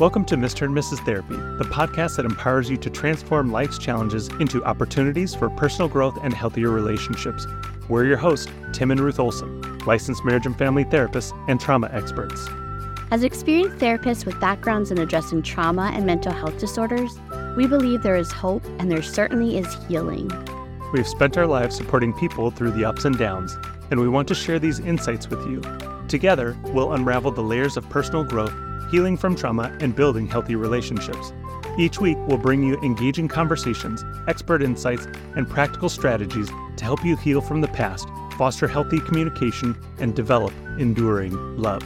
Welcome to Mr. and Mrs. Therapy, the podcast that empowers you to transform life's challenges into opportunities for personal growth and healthier relationships. We're your hosts, Tim and Ruth Olson, licensed marriage and family therapists and trauma experts. As experienced therapists with backgrounds in addressing trauma and mental health disorders, we believe there is hope and there certainly is healing. We've spent our lives supporting people through the ups and downs, and we want to share these insights with you. Together, we'll unravel the layers of personal growth healing from trauma, and building healthy relationships. Each week, we'll bring you engaging conversations, expert insights, and practical strategies to help you heal from the past, foster healthy communication, and develop enduring love.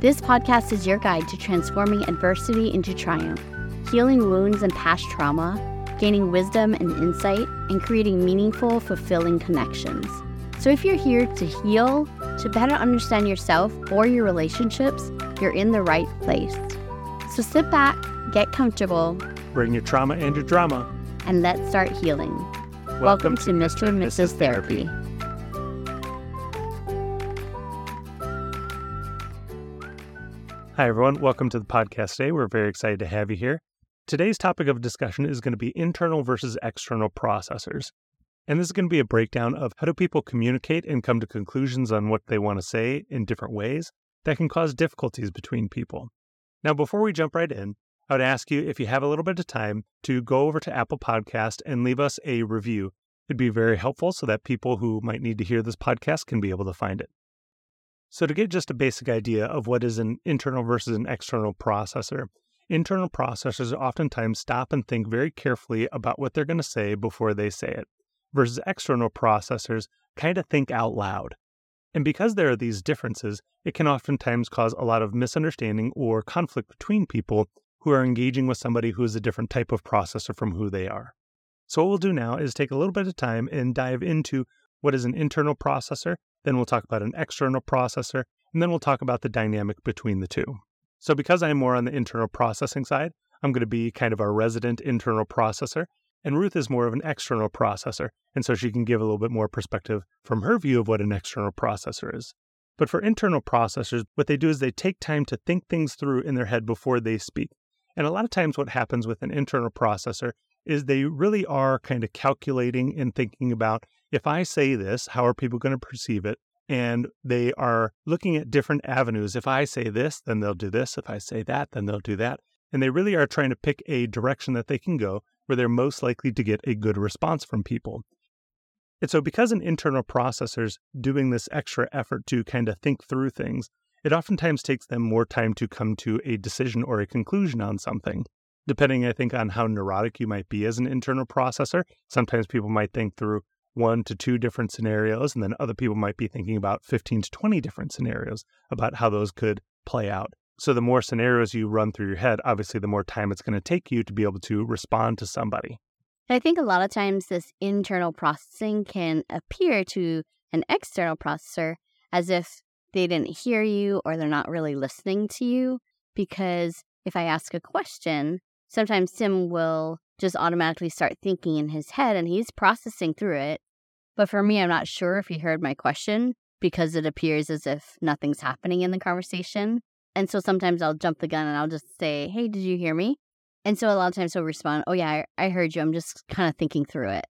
This podcast is your guide to transforming adversity into triumph, healing wounds and past trauma, gaining wisdom and insight, and creating meaningful, fulfilling connections. So if you're here to heal, to better understand yourself or your relationships, you're in the right place. So sit back, get comfortable, bring your trauma and your drama, and let's start healing. Welcome, Welcome to Mr. and Mrs. Therapy. Hi, everyone. Welcome to the podcast today. We're very excited to have you here. Today's topic of discussion is going to be internal versus external processors. And this is going to be a breakdown of how do people communicate and come to conclusions on what they want to say in different ways that can cause difficulties between people. Now, before we jump right in, I would ask you if you have a little bit of time to go over to Apple Podcast and leave us a review. It'd be very helpful so that people who might need to hear this podcast can be able to find it. So, to get just a basic idea of what is an internal versus an external processor, internal processors oftentimes stop and think very carefully about what they're going to say before they say it, versus external processors kind of think out loud. And because there are these differences, it can oftentimes cause a lot of misunderstanding or conflict between people who are engaging with somebody who is a different type of processor from who they are. So, what we'll do now is take a little bit of time and dive into what is an internal processor, then we'll talk about an external processor, and then we'll talk about the dynamic between the two. So, because I'm more on the internal processing side, I'm going to be kind of our resident internal processor, and Ruth is more of an external processor, and so she can give a little bit more perspective from her view of what an external processor is. But for internal processors, what they do is they take time to think things through in their head before they speak. And a lot of times, what happens with an internal processor is they really are kind of calculating and thinking about if I say this, how are people going to perceive it? And they are looking at different avenues. If I say this, then they'll do this. If I say that, then they'll do that. And they really are trying to pick a direction that they can go where they're most likely to get a good response from people. And so, because an internal processor's doing this extra effort to kind of think through things, it oftentimes takes them more time to come to a decision or a conclusion on something. Depending, I think, on how neurotic you might be as an internal processor, sometimes people might think through one to two different scenarios, and then other people might be thinking about 15 to 20 different scenarios about how those could play out. So the more scenarios you run through your head, obviously, the more time it's going to take you to be able to respond to somebody. I think a lot of times this internal processing can appear to an external processor as if they didn't hear you or they're not really listening to you. Because if I ask a question, sometimes Tim will just automatically start thinking in his head and he's processing through it. But for me, I'm not sure if he heard my question because it appears as if nothing's happening in the conversation. And so sometimes I'll jump the gun and I'll just say, Hey, did you hear me? And so a lot of times he'll respond, Oh, yeah, I, I heard you. I'm just kind of thinking through it.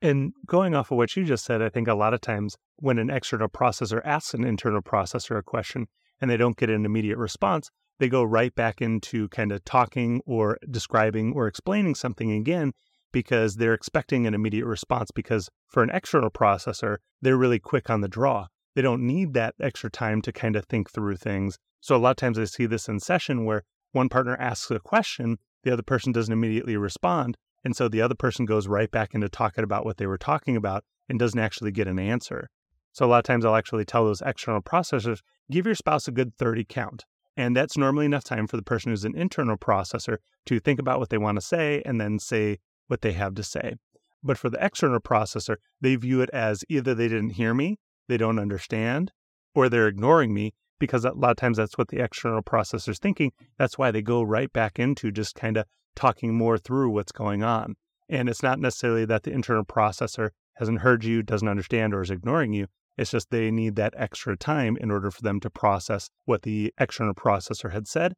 And going off of what you just said, I think a lot of times when an external processor asks an internal processor a question and they don't get an immediate response, they go right back into kind of talking or describing or explaining something again because they're expecting an immediate response. Because for an external processor, they're really quick on the draw. They don't need that extra time to kind of think through things. So a lot of times I see this in session where one partner asks a question, the other person doesn't immediately respond. And so the other person goes right back into talking about what they were talking about and doesn't actually get an answer. So a lot of times I'll actually tell those external processors, give your spouse a good 30 count. And that's normally enough time for the person who's an internal processor to think about what they want to say and then say what they have to say. But for the external processor, they view it as either they didn't hear me, they don't understand, or they're ignoring me because a lot of times that's what the external processor's thinking. That's why they go right back into just kind of talking more through what's going on. And it's not necessarily that the internal processor hasn't heard you, doesn't understand, or is ignoring you. It's just they need that extra time in order for them to process what the external processor had said.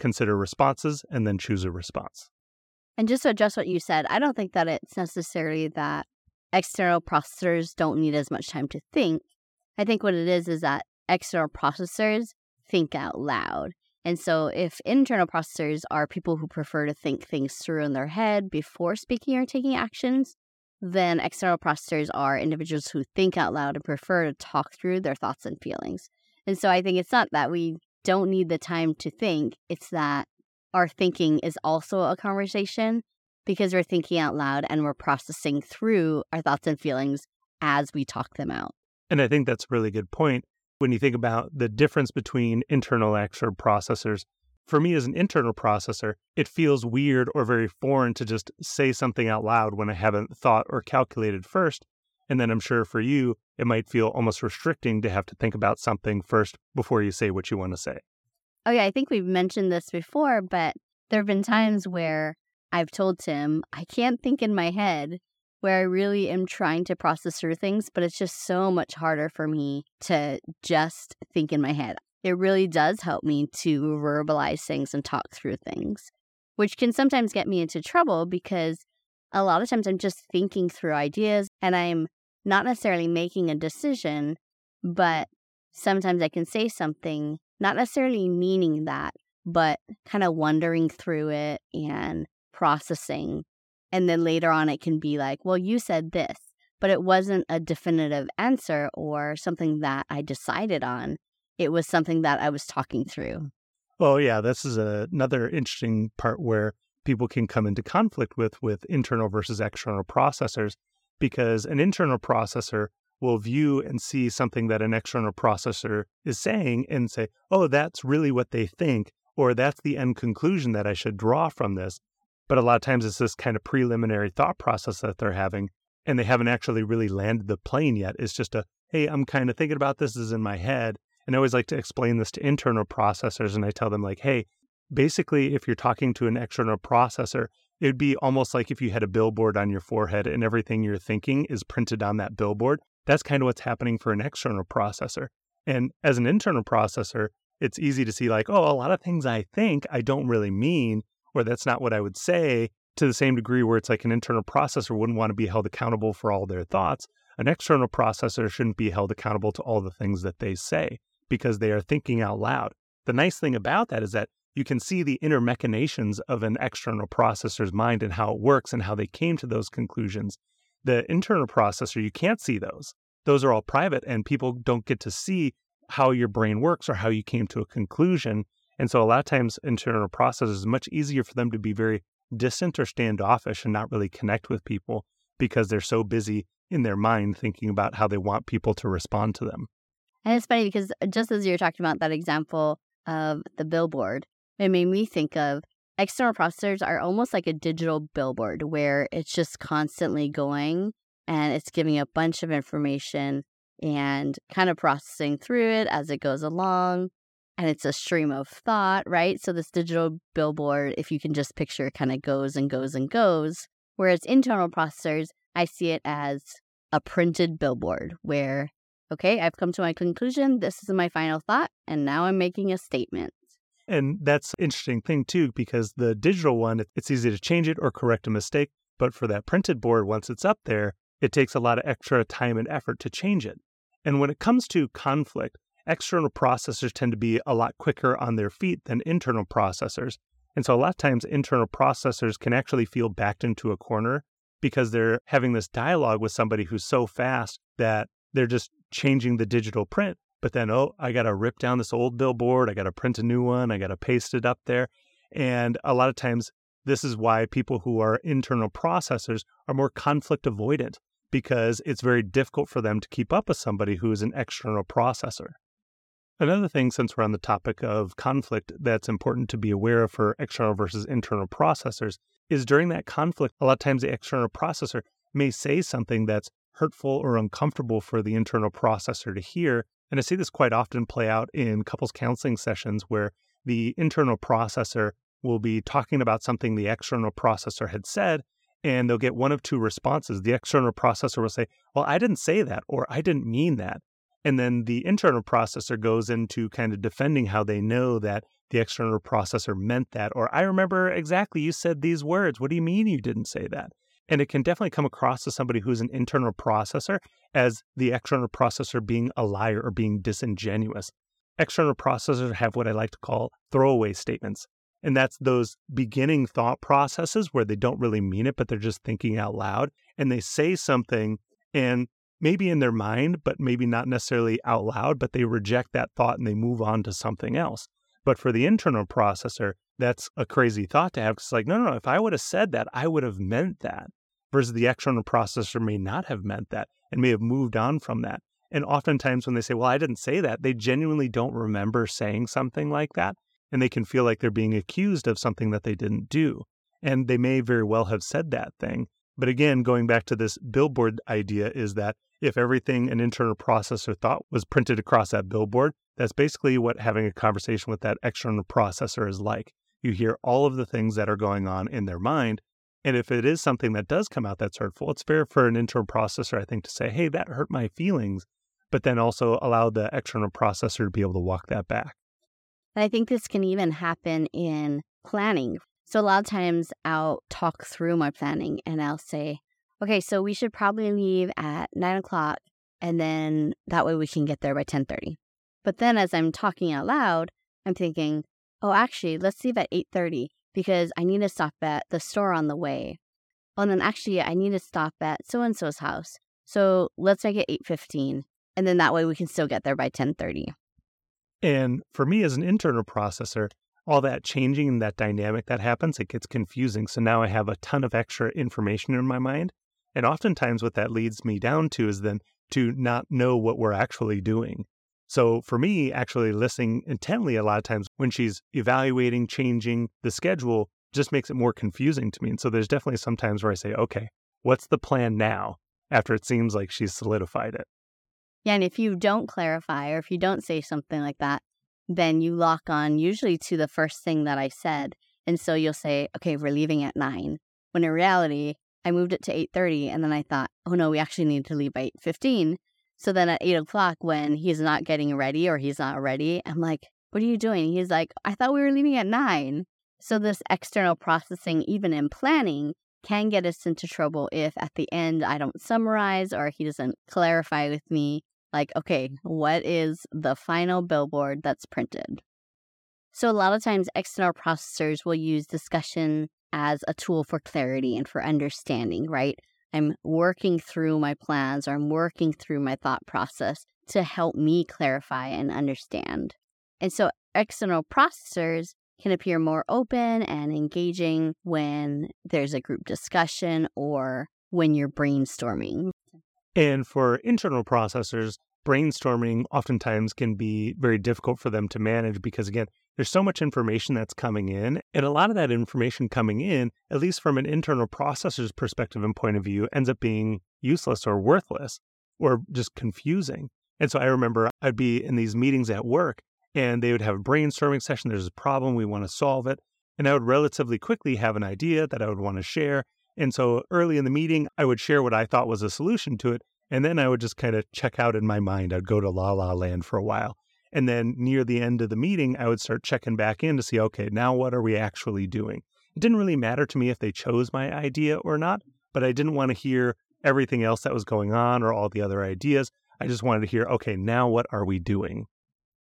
consider responses, and then choose a response. And just to address what you said, I don't think that it's necessarily that external processors don't need as much time to think. I think what it is is that external processors think out loud. And so, if internal processors are people who prefer to think things through in their head before speaking or taking actions, then external processors are individuals who think out loud and prefer to talk through their thoughts and feelings. And so, I think it's not that we don't need the time to think, it's that our thinking is also a conversation because we're thinking out loud and we're processing through our thoughts and feelings as we talk them out. And I think that's a really good point when you think about the difference between internal external processors. For me, as an internal processor, it feels weird or very foreign to just say something out loud when I haven't thought or calculated first. And then I'm sure for you, it might feel almost restricting to have to think about something first before you say what you want to say. Oh, yeah, I think we've mentioned this before, but there have been times where I've told Tim, I can't think in my head where I really am trying to process through things, but it's just so much harder for me to just think in my head. It really does help me to verbalize things and talk through things, which can sometimes get me into trouble because a lot of times I'm just thinking through ideas and I'm not necessarily making a decision, but sometimes I can say something, not necessarily meaning that, but kind of wondering through it and processing and then later on, it can be like, well, you said this, but it wasn't a definitive answer or something that I decided on. It was something that I was talking through. Well, yeah, this is a, another interesting part where people can come into conflict with with internal versus external processors because an internal processor will view and see something that an external processor is saying and say, "Oh, that's really what they think," or "That's the end conclusion that I should draw from this." But a lot of times it's this kind of preliminary thought process that they're having, and they haven't actually really landed the plane yet. It's just a, hey, I'm kind of thinking about this, this is in my head. And I always like to explain this to internal processors, and I tell them, like, hey, basically, if you're talking to an external processor, it would be almost like if you had a billboard on your forehead and everything you're thinking is printed on that billboard. That's kind of what's happening for an external processor. And as an internal processor, it's easy to see, like, oh, a lot of things I think I don't really mean or that's not what I would say to the same degree where it's like an internal processor wouldn't want to be held accountable for all their thoughts. An external processor shouldn't be held accountable to all the things that they say because they are thinking out loud. The nice thing about that is that you can see the inner machinations of an external processor's mind and how it works and how they came to those conclusions. The internal processor, you can't see those. Those are all private, and people don't get to see how your brain works or how you came to a conclusion and so a lot of times internal processes much easier for them to be very distant or standoffish and not really connect with people because they're so busy in their mind thinking about how they want people to respond to them. And it's funny because uh, just as you're talking about that example of the billboard, it made me think of external processors are almost like a digital billboard where it's just constantly going and it's giving a bunch of information and kind of processing through it as it goes along and it's a stream of thought, right? So this digital billboard, if you can just picture, kind of goes and goes and goes. Whereas internal processors, I see it as a printed billboard where, okay, I've come to my conclusion. This is my final thought, and now I'm making a statement. And that's an interesting thing too, because the digital one, it's easy to change it or correct a mistake. But for that printed board, once it's up there, it takes a lot of extra time and effort to change it. And when it comes to conflict, external processors tend to be a lot quicker on their feet than internal processors. And so a lot of times internal processors can actually feel backed into a corner because they're having this dialogue with somebody who's so fast that they're just changing the digital print. But then, oh, I got to rip down this old billboard. I got to print a new one. I got to paste it up there. And a lot of times, this is why people who are internal processors are more conflict avoidant because it's very difficult for them to keep up with somebody who is an external processor. Another thing, since we're on the topic of conflict, that's important to be aware of for external versus internal processors is during that conflict, a lot of times the external processor may say something that's hurtful or uncomfortable for the internal processor to hear. And I see this quite often play out in couples counseling sessions where the internal processor will be talking about something the external processor had said, and they'll get one of two responses. The external processor will say, Well, I didn't say that, or I didn't mean that. And then the internal processor goes into kind of defending how they know that the external processor meant that, or I remember exactly you said these words. What do you mean you didn't say that? And it can definitely come across to somebody who's an internal processor as the external processor being a liar or being disingenuous. External processors have what I like to call throwaway statements. And that's those beginning thought processes where they don't really mean it, but they're just thinking out loud. And they say something and maybe in their mind, but maybe not necessarily out loud, but they reject that thought and they move on to something else. But for the internal processor, that's a crazy thought to have. It's like, no, no, no, if I would have said that, I would have meant that versus the external processor may not have meant that and may have moved on from that. And oftentimes when they say, well, I didn't say that, they genuinely don't remember saying something like that. And they can feel like they're being accused of something that they didn't do. And they may very well have said that thing. But again, going back to this billboard idea, is that if everything an internal processor thought was printed across that billboard, that's basically what having a conversation with that external processor is like. You hear all of the things that are going on in their mind, and if it is something that does come out that's hurtful, it's fair for an internal processor, I think, to say, hey, that hurt my feelings, but then also allow the external processor to be able to walk that back. I think this can even happen in planning. So a lot of times I'll talk through my planning and I'll say, okay, so we should probably leave at nine o'clock and then that way we can get there by 1030. But then as I'm talking out loud, I'm thinking, oh, actually, let's leave at 830 because I need to stop at the store on the way. Oh, and then actually I need to stop at so and so's house. So let's make it 8:15 and then that way we can still get there by 10:30. And for me as an internal processor, all that changing and that dynamic that happens, it gets confusing. So now I have a ton of extra information in my mind. And oftentimes what that leads me down to is then to not know what we're actually doing. So for me, actually listening intently a lot of times when she's evaluating, changing the schedule just makes it more confusing to me. And so there's definitely some times where I say, okay, what's the plan now? After it seems like she's solidified it. Yeah. And if you don't clarify or if you don't say something like that, then you lock on usually to the first thing that I said. And so you'll say, okay, we're leaving at nine. When in reality, I moved it to 8.30 and then I thought, oh no, we actually need to leave by 8.15. So then at eight o'clock, when he's not getting ready or he's not ready, I'm like, what are you doing? He's like, I thought we were leaving at nine. So this external processing, even in planning, can get us into trouble if at the end I don't summarize or he doesn't clarify with me, like, okay, what is the final billboard that's printed? So a lot of times external processors will use discussion as a tool for clarity and for understanding, right? I'm working through my plans or I'm working through my thought process to help me clarify and understand. And so external processors can appear more open and engaging when there's a group discussion or when you're brainstorming. And for internal processors, brainstorming oftentimes can be very difficult for them to manage because, again, there's so much information that's coming in. And a lot of that information coming in, at least from an internal processor's perspective and point of view, ends up being useless or worthless or just confusing. And so I remember I'd be in these meetings at work and they would have a brainstorming session. There's a problem, we want to solve it. And I would relatively quickly have an idea that I would want to share. And so early in the meeting, I would share what I thought was a solution to it. And then I would just kind of check out in my mind. I'd go to la la land for a while. And then near the end of the meeting, I would start checking back in to see, okay, now what are we actually doing? It didn't really matter to me if they chose my idea or not, but I didn't want to hear everything else that was going on or all the other ideas. I just wanted to hear, okay, now what are we doing?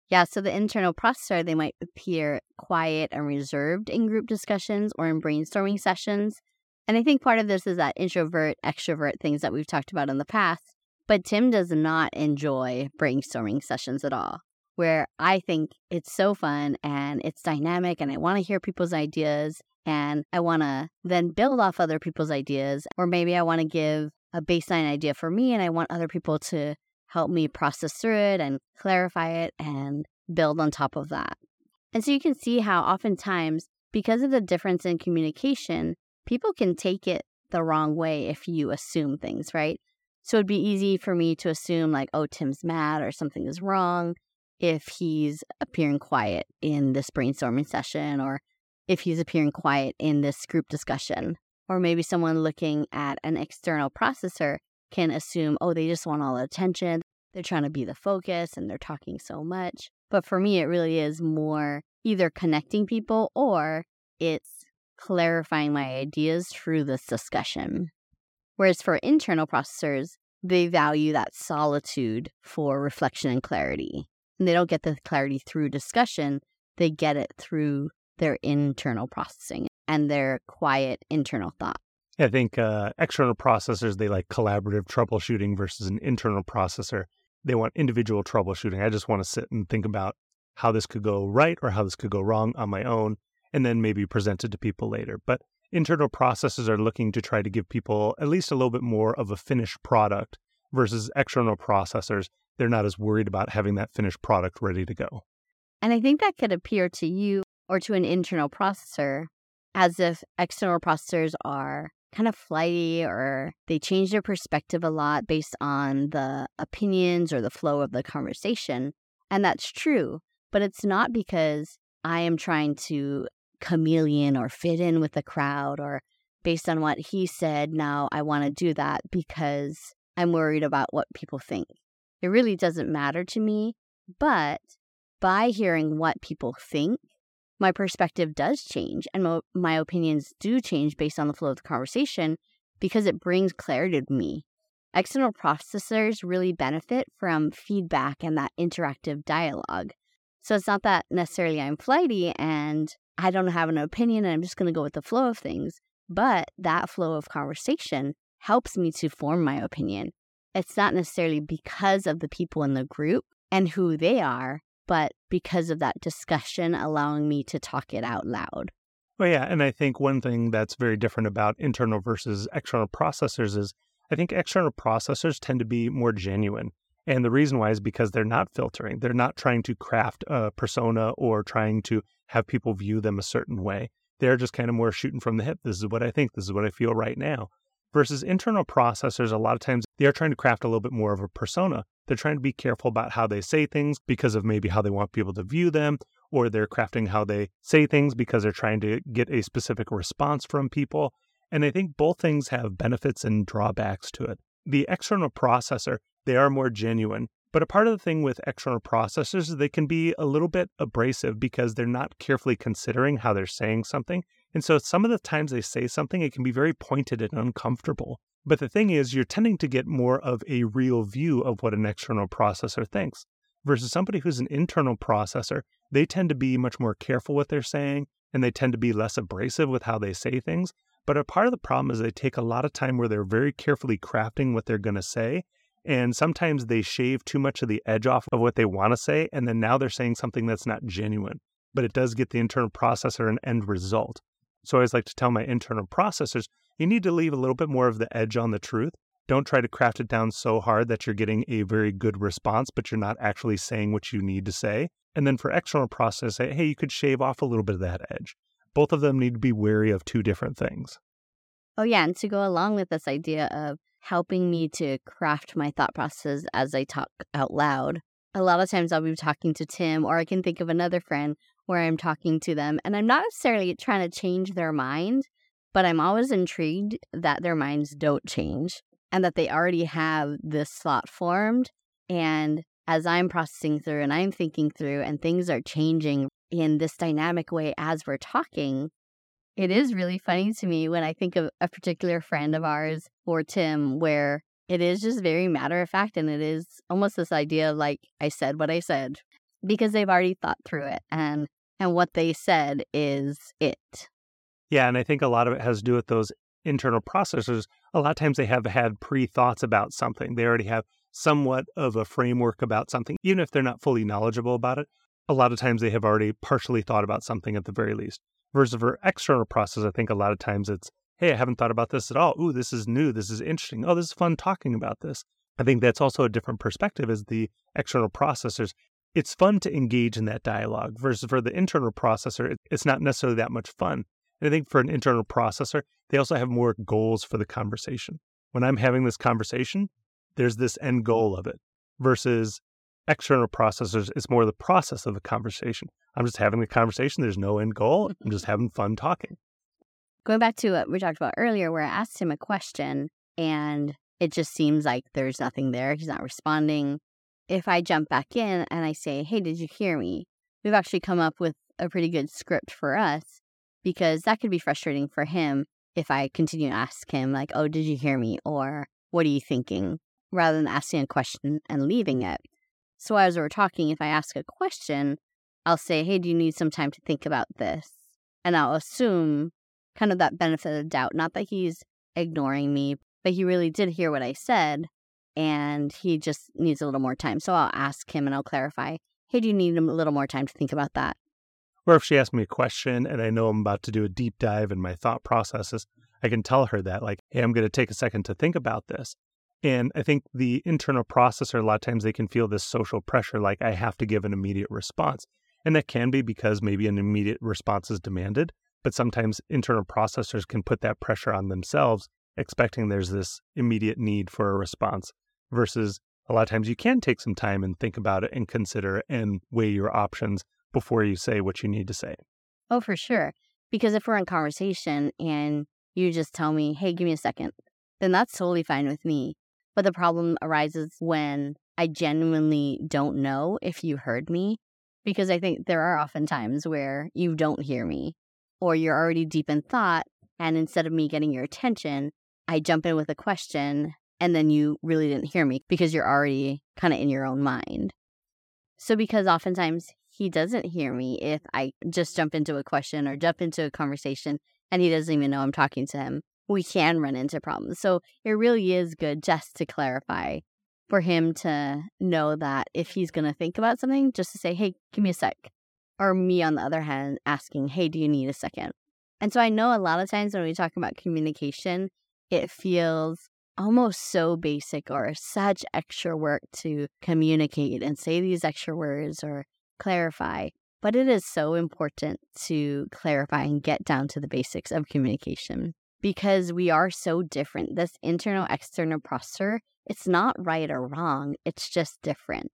Yeah, so the internal processor, they might appear quiet and reserved in group discussions or in brainstorming sessions. And I think part of this is that introvert, extrovert things that we've talked about in the past. But Tim does not enjoy brainstorming sessions at all, where I think it's so fun and it's dynamic and I want to hear people's ideas and I want to then build off other people's ideas. Or maybe I want to give a baseline idea for me and I want other people to help me process through it and clarify it and build on top of that. And so you can see how oftentimes, because of the difference in communication, people can take it the wrong way if you assume things, right? So it'd be easy for me to assume, like, oh, Tim's mad or something is wrong if he's appearing quiet in this brainstorming session or if he's appearing quiet in this group discussion. Or maybe someone looking at an external processor can assume, oh, they just want all the attention. They're trying to be the focus and they're talking so much. But for me, it really is more either connecting people or it's clarifying my ideas through this discussion. Whereas for internal processors, they value that solitude for reflection and clarity. And they don't get the clarity through discussion, they get it through their internal processing and their quiet internal thought. I think uh, external processors, they like collaborative troubleshooting versus an internal processor. They want individual troubleshooting. I just want to sit and think about how this could go right or how this could go wrong on my own, and then maybe present it to people later. But internal processors are looking to try to give people at least a little bit more of a finished product versus external processors. They're not as worried about having that finished product ready to go. And I think that could appear to you or to an internal processor as if external processors are kind of flighty or they change their perspective a lot based on the opinions or the flow of the conversation. And that's true, but it's not because I am trying to chameleon or fit in with the crowd or based on what he said, now I want to do that because I'm worried about what people think. It really doesn't matter to me, but by hearing what people think, my perspective does change and my opinions do change based on the flow of the conversation because it brings clarity to me. External processors really benefit from feedback and that interactive dialogue. So it's not that necessarily I'm flighty and I don't have an opinion and I'm just going to go with the flow of things, but that flow of conversation helps me to form my opinion. It's not necessarily because of the people in the group and who they are, but because of that discussion allowing me to talk it out loud. Well, yeah. And I think one thing that's very different about internal versus external processors is I think external processors tend to be more genuine. And the reason why is because they're not filtering. They're not trying to craft a persona or trying to have people view them a certain way. They're just kind of more shooting from the hip. This is what I think. This is what I feel right now. Versus internal processors, a lot of times they are trying to craft a little bit more of a persona. They're trying to be careful about how they say things because of maybe how they want people to view them, or they're crafting how they say things because they're trying to get a specific response from people. And I think both things have benefits and drawbacks to it. The external processor, they are more genuine. But a part of the thing with external processors is they can be a little bit abrasive because they're not carefully considering how they're saying something. And so some of the times they say something, it can be very pointed and uncomfortable. But the thing is, you're tending to get more of a real view of what an external processor thinks versus somebody who's an internal processor. They tend to be much more careful what they're saying and they tend to be less abrasive with how they say things. But a part of the problem is they take a lot of time where they're very carefully crafting what they're going to say. And sometimes they shave too much of the edge off of what they want to say. And then now they're saying something that's not genuine, but it does get the internal processor an end result. So I always like to tell my internal processors, you need to leave a little bit more of the edge on the truth. Don't try to craft it down so hard that you're getting a very good response, but you're not actually saying what you need to say. And then for external process, say, hey, you could shave off a little bit of that edge. Both of them need to be wary of two different things. Oh, yeah. And to go along with this idea of helping me to craft my thought processes as I talk out loud, a lot of times I'll be talking to Tim, or I can think of another friend where I'm talking to them and I'm not necessarily trying to change their mind, but I'm always intrigued that their minds don't change and that they already have this thought formed. And as I'm processing through and I'm thinking through and things are changing in this dynamic way as we're talking, it is really funny to me when I think of a particular friend of ours or Tim where it is just very matter of fact and it is almost this idea of like I said what I said because they've already thought through it and and what they said is it. Yeah, and I think a lot of it has to do with those internal processors. A lot of times they have had pre thoughts about something. They already have somewhat of a framework about something, even if they're not fully knowledgeable about it. A lot of times they have already partially thought about something at the very least. Versus for external process, I think a lot of times it's, hey, I haven't thought about this at all. Ooh, this is new. This is interesting. Oh, this is fun talking about this. I think that's also a different perspective as the external processors it's fun to engage in that dialogue versus for the internal processor, it's not necessarily that much fun. And I think for an internal processor, they also have more goals for the conversation. When I'm having this conversation, there's this end goal of it versus external processors, it's more the process of the conversation. I'm just having the conversation. There's no end goal. I'm just having fun talking. Going back to what we talked about earlier, where I asked him a question and it just seems like there's nothing there. He's not responding if I jump back in and I say, Hey, did you hear me? We've actually come up with a pretty good script for us because that could be frustrating for him if I continue to ask him, like, Oh, did you hear me? Or what are you thinking? Rather than asking a question and leaving it. So as we're talking, if I ask a question, I'll say, Hey, do you need some time to think about this? And I'll assume kind of that benefit of doubt. Not that he's ignoring me, but he really did hear what I said and he just needs a little more time. So I'll ask him and I'll clarify, Hey, do you need a little more time to think about that? Or if she asks me a question and I know I'm about to do a deep dive in my thought processes, I can tell her that, like, hey, I'm going to take a second to think about this. And I think the internal processor, a lot of times they can feel this social pressure, like I have to give an immediate response. And that can be because maybe an immediate response is demanded. But sometimes internal processors can put that pressure on themselves, expecting there's this immediate need for a response versus a lot of times you can take some time and think about it and consider and weigh your options before you say what you need to say. Oh, for sure. Because if we're in conversation and you just tell me, hey, give me a second, then that's totally fine with me. But the problem arises when I genuinely don't know if you heard me, because I think there are often times where you don't hear me or you're already deep in thought. And instead of me getting your attention, I jump in with a question and then you really didn't hear me because you're already kind of in your own mind. So, because oftentimes he doesn't hear me if I just jump into a question or jump into a conversation and he doesn't even know I'm talking to him, we can run into problems. So, it really is good just to clarify for him to know that if he's going to think about something, just to say, hey, give me a sec. Or me, on the other hand, asking, hey, do you need a second? And so I know a lot of times when we talk about communication, it feels almost so basic or such extra work to communicate and say these extra words or clarify. But it is so important to clarify and get down to the basics of communication because we are so different. This internal external processor, it's not right or wrong, it's just different.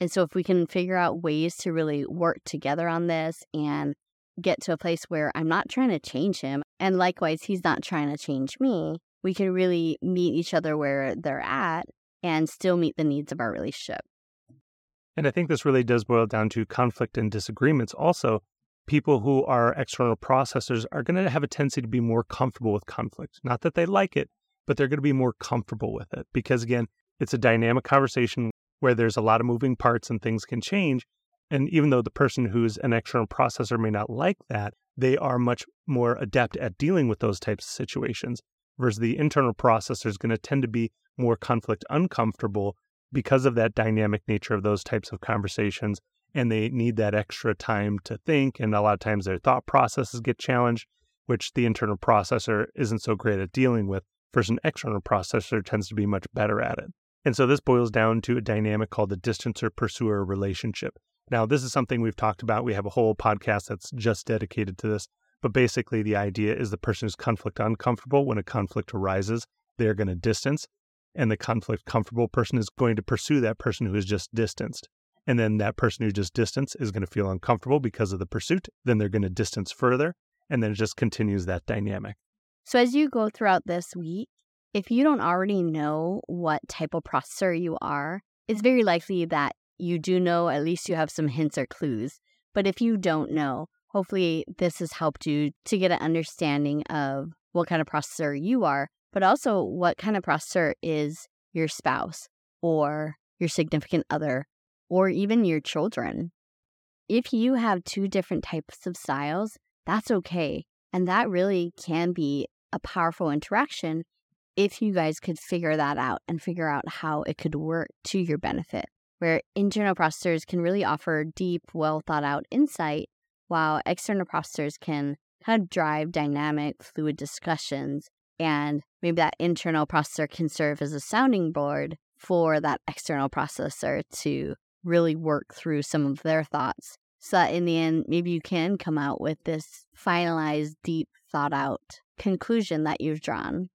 And so, if we can figure out ways to really work together on this and get to a place where I'm not trying to change him, and likewise, he's not trying to change me, we can really meet each other where they're at and still meet the needs of our relationship. And I think this really does boil down to conflict and disagreements. Also, people who are external processors are going to have a tendency to be more comfortable with conflict. Not that they like it, but they're going to be more comfortable with it because, again, it's a dynamic conversation where there's a lot of moving parts and things can change. And even though the person who's an external processor may not like that, they are much more adept at dealing with those types of situations versus the internal processor is going to tend to be more conflict uncomfortable because of that dynamic nature of those types of conversations. And they need that extra time to think. And a lot of times their thought processes get challenged, which the internal processor isn't so great at dealing with, versus an external processor tends to be much better at it. And so this boils down to a dynamic called the distancer pursuer relationship. Now, this is something we've talked about. We have a whole podcast that's just dedicated to this. But basically, the idea is the person who's conflict uncomfortable, when a conflict arises, they're going to distance. And the conflict comfortable person is going to pursue that person who is just distanced. And then that person who just distanced is going to feel uncomfortable because of the pursuit. Then they're going to distance further. And then it just continues that dynamic. So as you go throughout this week, if you don't already know what type of processor you are, it's very likely that you do know, at least you have some hints or clues. But if you don't know, hopefully this has helped you to get an understanding of what kind of processor you are, but also what kind of processor is your spouse or your significant other or even your children. If you have two different types of styles, that's okay. And that really can be a powerful interaction if you guys could figure that out and figure out how it could work to your benefit, where internal processors can really offer deep, well thought out insight while external processors can kind of drive dynamic, fluid discussions. And maybe that internal processor can serve as a sounding board for that external processor to really work through some of their thoughts. So that in the end, maybe you can come out with this finalized, deep, thought out conclusion that you've drawn.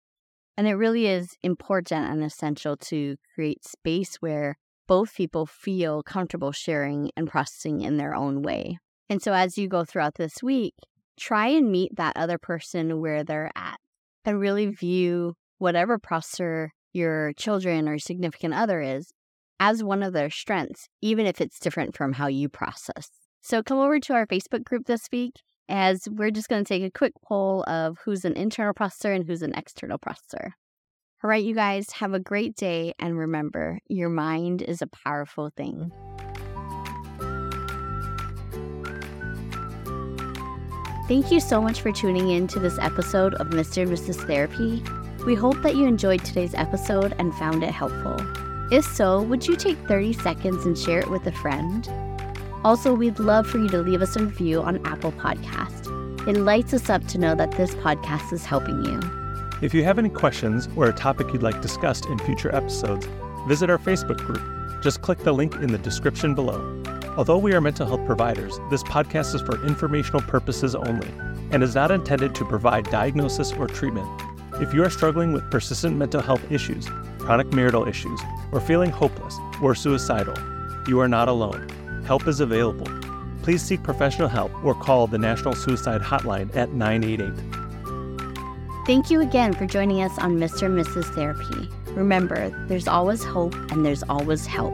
And it really is important and essential to create space where both people feel comfortable sharing and processing in their own way. And so as you go throughout this week, try and meet that other person where they're at and really view whatever processor your children or significant other is as one of their strengths, even if it's different from how you process. So come over to our Facebook group this week as we're just going to take a quick poll of who's an internal processor and who's an external processor. All right, you guys, have a great day. And remember, your mind is a powerful thing. Thank you so much for tuning in to this episode of Mr. and Mrs. Therapy. We hope that you enjoyed today's episode and found it helpful. If so, would you take 30 seconds and share it with a friend? Also, we'd love for you to leave us a review on Apple Podcast. It lights us up to know that this podcast is helping you. If you have any questions or a topic you'd like discussed in future episodes, visit our Facebook group. Just click the link in the description below. Although we are mental health providers, this podcast is for informational purposes only and is not intended to provide diagnosis or treatment. If you are struggling with persistent mental health issues, chronic marital issues, or feeling hopeless or suicidal, you are not alone. Help is available. Please seek professional help or call the National Suicide Hotline at 988. Thank you again for joining us on Mr. and Mrs. Therapy. Remember, there's always hope and there's always help.